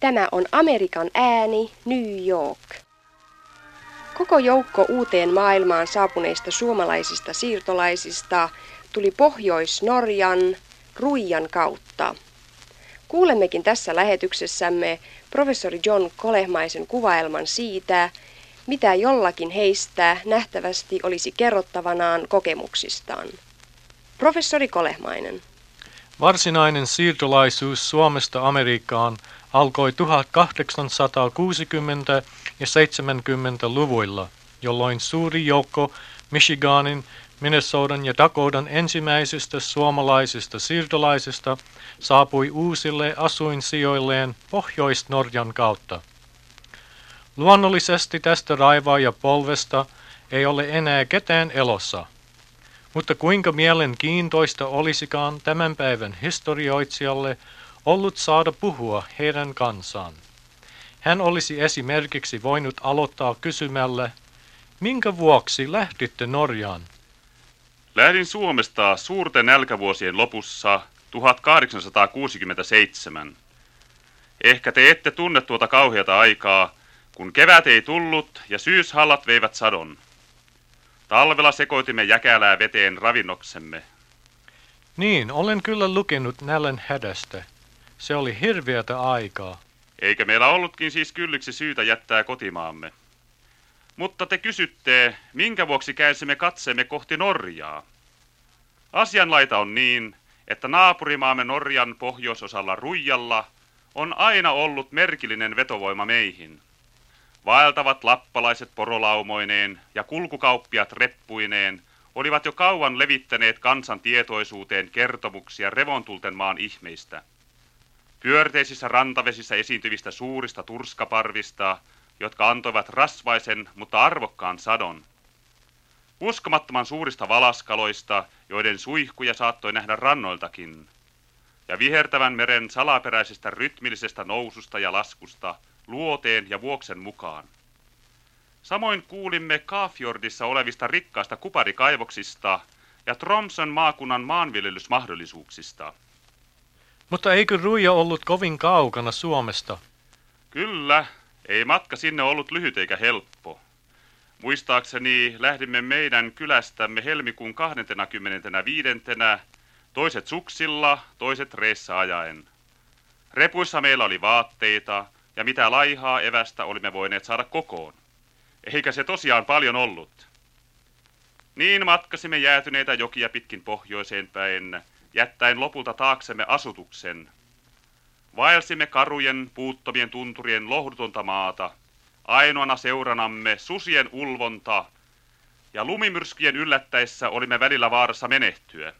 Tämä on Amerikan ääni, New York. Koko joukko uuteen maailmaan saapuneista suomalaisista siirtolaisista tuli Pohjois-Norjan Ruijan kautta. Kuulemmekin tässä lähetyksessämme professori John Kolehmaisen kuvaelman siitä, mitä jollakin heistä nähtävästi olisi kerrottavanaan kokemuksistaan. Professori Kolehmainen. Varsinainen siirtolaisuus Suomesta Amerikkaan alkoi 1860- ja 70-luvuilla, jolloin suuri joukko Michiganin, Minnesotan ja Dakotan ensimmäisistä suomalaisista siirtolaisista saapui uusille asuinsijoilleen Pohjois-Norjan kautta. Luonnollisesti tästä raivaa ja polvesta ei ole enää ketään elossa. Mutta kuinka mielenkiintoista olisikaan tämän päivän historioitsijalle ollut saada puhua heidän kansaan. Hän olisi esimerkiksi voinut aloittaa kysymällä, minkä vuoksi lähditte Norjaan? Lähdin Suomesta suurten nälkävuosien lopussa 1867. Ehkä te ette tunne tuota kauheata aikaa, kun kevät ei tullut ja syyshallat veivät sadon. Talvella sekoitimme jäkälää veteen ravinnoksemme. Niin, olen kyllä lukenut nälän hädästä. Se oli hirveätä aikaa. Eikä meillä ollutkin siis kylliksi syytä jättää kotimaamme. Mutta te kysytte, minkä vuoksi käänsimme katseemme kohti Norjaa? Asianlaita on niin, että naapurimaamme Norjan pohjoisosalla Ruijalla on aina ollut merkillinen vetovoima meihin. Vaeltavat lappalaiset porolaumoineen ja kulkukauppiat reppuineen olivat jo kauan levittäneet kansan tietoisuuteen kertomuksia Revontulten maan ihmeistä. Pyörteisissä rantavesissä esiintyvistä suurista turskaparvista, jotka antoivat rasvaisen, mutta arvokkaan sadon. Uskomattoman suurista valaskaloista, joiden suihkuja saattoi nähdä rannoiltakin. Ja vihertävän meren salaperäisestä rytmillisestä noususta ja laskusta luoteen ja vuoksen mukaan. Samoin kuulimme Kaafjordissa olevista rikkaista kuparikaivoksista ja Tromson maakunnan maanviljelysmahdollisuuksista. Mutta eikö Ruija ollut kovin kaukana Suomesta? Kyllä, ei matka sinne ollut lyhyt eikä helppo. Muistaakseni lähdimme meidän kylästämme helmikuun 25. toiset suksilla, toiset reessä ajaen. Repuissa meillä oli vaatteita ja mitä laihaa evästä olimme voineet saada kokoon. Eikä se tosiaan paljon ollut. Niin matkasimme jäätyneitä jokia pitkin pohjoiseen päin, jättäen lopulta taaksemme asutuksen. Vaelsimme karujen, puuttomien tunturien lohdutonta maata, ainoana seuranamme susien ulvonta, ja lumimyrskien yllättäessä olimme välillä vaarassa menehtyä.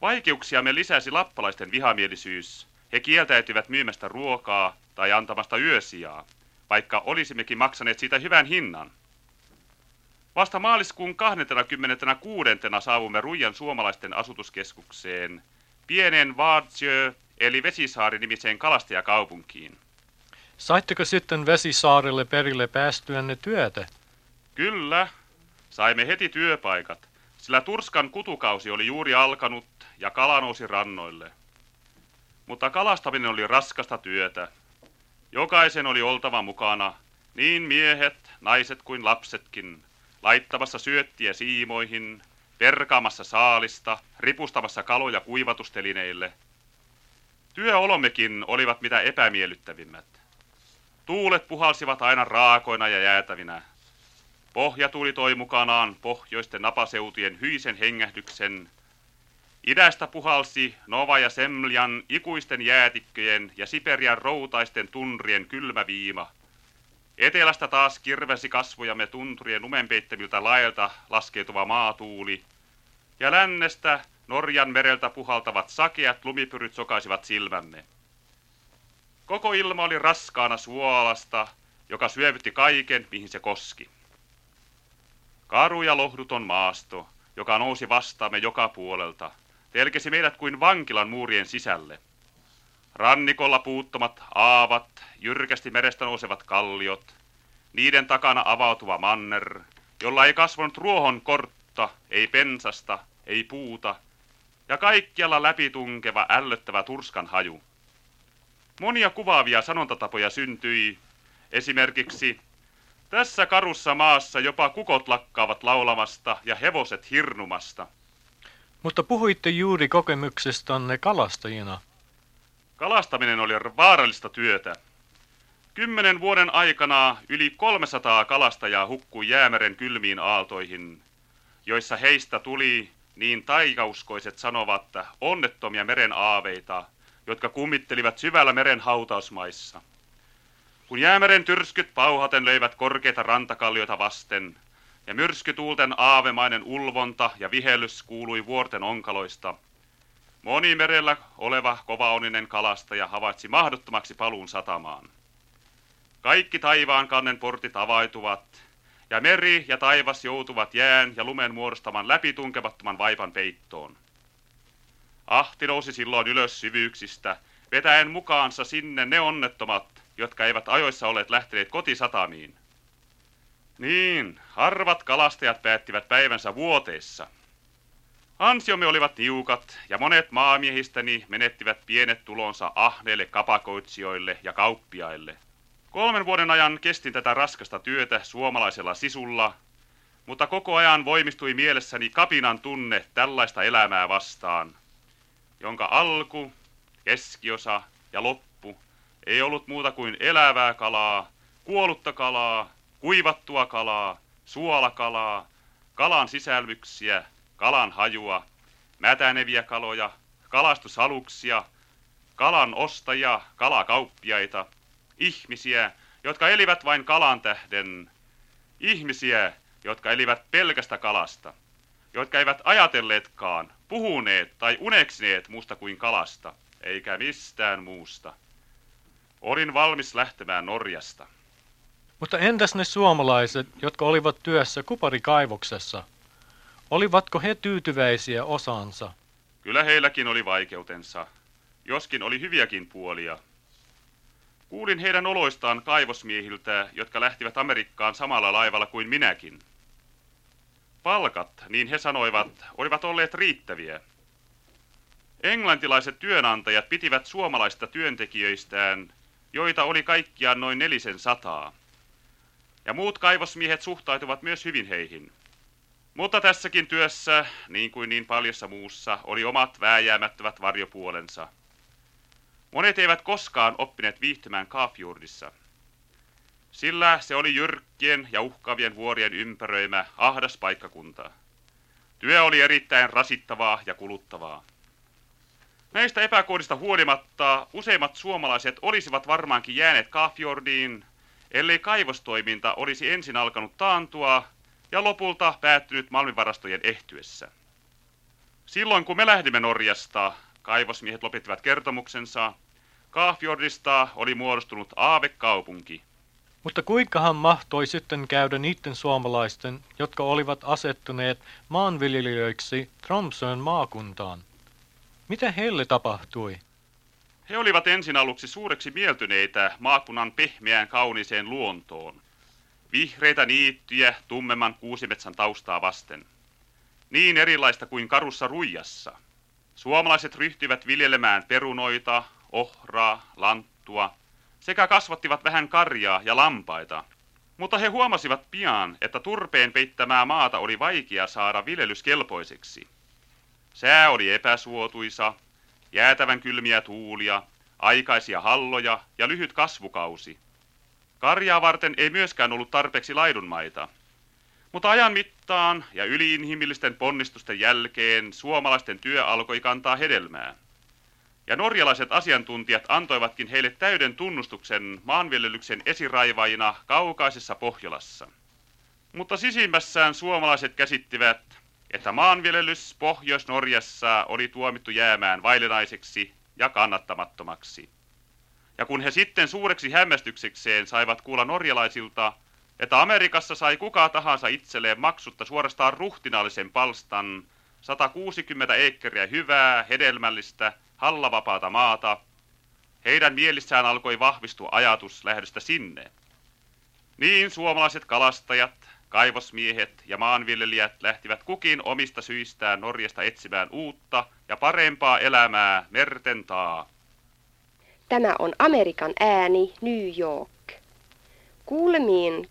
Vaikeuksiamme lisäsi lappalaisten vihamielisyys. He kieltäytyvät myymästä ruokaa tai antamasta yösijaa, vaikka olisimmekin maksaneet siitä hyvän hinnan. Vasta maaliskuun 26. saavumme Ruijan suomalaisten asutuskeskukseen, pienen Vaadsjö eli Vesisaari-nimiseen kalastajakaupunkiin. Saitteko sitten Vesisaarelle perille päästyänne työtä? Kyllä, saimme heti työpaikat, sillä Turskan kutukausi oli juuri alkanut ja kala nousi rannoille. Mutta kalastaminen oli raskasta työtä. Jokaisen oli oltava mukana, niin miehet, naiset kuin lapsetkin, laittamassa syöttiä siimoihin, perkaamassa saalista, ripustamassa kaloja kuivatustelineille. Työolommekin olivat mitä epämiellyttävimmät. Tuulet puhalsivat aina raakoina ja jäätävinä. Pohjatuuli toi mukanaan pohjoisten napaseutujen hyisen hengähdyksen. Idästä puhalsi Nova ja Semljan ikuisten jäätikköjen ja Siperian routaisten tunrien kylmä viima – Etelästä taas kirvesi kasvojamme tunturien lumenpeittäviltä laelta laskeutuva maatuuli, ja lännestä Norjan mereltä puhaltavat sakeat lumipyryt sokaisivat silmämme. Koko ilma oli raskaana suolasta, joka syövytti kaiken, mihin se koski. Karu ja lohduton maasto, joka nousi vastaamme joka puolelta, telkesi meidät kuin vankilan muurien sisälle. Rannikolla puuttomat aavat, jyrkästi merestä nousevat kalliot, niiden takana avautuva manner, jolla ei kasvanut ruohon kortta, ei pensasta, ei puuta, ja kaikkialla läpitunkeva ällöttävä turskan haju. Monia kuvaavia sanontatapoja syntyi. Esimerkiksi tässä karussa maassa jopa kukot lakkaavat laulamasta ja hevoset hirnumasta. Mutta puhuitte juuri kokemuksestanne kalastajina. Kalastaminen oli vaarallista työtä. Kymmenen vuoden aikana yli 300 kalastajaa hukkui jäämeren kylmiin aaltoihin, joissa heistä tuli, niin taikauskoiset sanovat, onnettomia meren aaveita, jotka kummittelivat syvällä meren hautausmaissa. Kun jäämeren tyrskyt pauhaten löivät korkeita rantakallioita vasten, ja myrskytuulten aavemainen ulvonta ja vihellys kuului vuorten onkaloista, moni merellä oleva kovaoninen kalastaja havaitsi mahdottomaksi paluun satamaan. Kaikki taivaan kannen portit avaituvat, ja meri ja taivas joutuvat jään ja lumen muodostaman läpitunkemattoman vaivan peittoon. Ahti nousi silloin ylös syvyyksistä, vetäen mukaansa sinne ne onnettomat, jotka eivät ajoissa olleet lähteneet kotisatamiin. Niin, harvat kalastajat päättivät päivänsä vuoteissa. Ansiomme olivat niukat, ja monet maamiehistäni menettivät pienet tulonsa ahneille kapakoitsijoille ja kauppiaille. Kolmen vuoden ajan kestin tätä raskasta työtä suomalaisella sisulla, mutta koko ajan voimistui mielessäni kapinan tunne tällaista elämää vastaan, jonka alku, keskiosa ja loppu ei ollut muuta kuin elävää kalaa, kuollutta kalaa, kuivattua kalaa, suolakalaa, kalan sisälvyksiä, kalan hajua, mätäneviä kaloja, kalastusaluksia, kalan ostajia, kalakauppiaita, ihmisiä, jotka elivät vain kalan tähden, ihmisiä, jotka elivät pelkästä kalasta, jotka eivät ajatelleetkaan, puhuneet tai uneksineet muusta kuin kalasta, eikä mistään muusta. Olin valmis lähtemään Norjasta. Mutta entäs ne suomalaiset, jotka olivat työssä kuparikaivoksessa? Olivatko he tyytyväisiä osansa? Kyllä heilläkin oli vaikeutensa, joskin oli hyviäkin puolia. Kuulin heidän oloistaan kaivosmiehiltä, jotka lähtivät Amerikkaan samalla laivalla kuin minäkin. Palkat, niin he sanoivat, olivat olleet riittäviä. Englantilaiset työnantajat pitivät suomalaista työntekijöistään, joita oli kaikkiaan noin nelisen sataa. Ja muut kaivosmiehet suhtautuvat myös hyvin heihin. Mutta tässäkin työssä, niin kuin niin paljossa muussa, oli omat vääjäämättömät varjopuolensa. Monet eivät koskaan oppineet viihtymään Kaafjurdissa. Sillä se oli jyrkkien ja uhkavien vuorien ympäröimä ahdas paikkakunta. Työ oli erittäin rasittavaa ja kuluttavaa. Näistä epäkohdista huolimatta useimmat suomalaiset olisivat varmaankin jääneet Kaafjordiin, ellei kaivostoiminta olisi ensin alkanut taantua ja lopulta päättynyt malmivarastojen ehtyessä. Silloin kun me lähdimme Norjasta, kaivosmiehet lopettivat kertomuksensa, Kaafjordista oli muodostunut aavekaupunki. Mutta kuinkahan mahtoi sitten käydä niiden suomalaisten, jotka olivat asettuneet maanviljelijöiksi Tromsön maakuntaan? Mitä heille tapahtui? He olivat ensin aluksi suureksi mieltyneitä maakunnan pehmeään kauniiseen luontoon. Vihreitä niittyjä tummemman kuusimetsän taustaa vasten. Niin erilaista kuin karussa ruijassa. Suomalaiset ryhtyivät viljelemään perunoita, ohraa, lanttua sekä kasvattivat vähän karjaa ja lampaita. Mutta he huomasivat pian, että turpeen peittämää maata oli vaikea saada viljelyskelpoiseksi. Sää oli epäsuotuisa, jäätävän kylmiä tuulia, aikaisia halloja ja lyhyt kasvukausi. Karjaa varten ei myöskään ollut tarpeeksi laidunmaita. Mutta ajan mittaan ja yliinhimillisten ponnistusten jälkeen suomalaisten työ alkoi kantaa hedelmää. Ja norjalaiset asiantuntijat antoivatkin heille täyden tunnustuksen maanviljelyksen esiraivajina kaukaisessa Pohjolassa. Mutta sisimmässään suomalaiset käsittivät, että maanviljelys Pohjois-Norjassa oli tuomittu jäämään vailenaiseksi ja kannattamattomaksi. Ja kun he sitten suureksi hämmästyksekseen saivat kuulla norjalaisilta, että Amerikassa sai kuka tahansa itselleen maksutta suorastaan ruhtinaallisen palstan 160 ekkeriä hyvää, hedelmällistä, hallavapaata maata, heidän mielissään alkoi vahvistua ajatus lähdöstä sinne. Niin suomalaiset kalastajat, kaivosmiehet ja maanviljelijät lähtivät kukin omista syistään Norjasta etsimään uutta ja parempaa elämää merten taa. Tämä on Amerikan ääni New York. Kuulemiin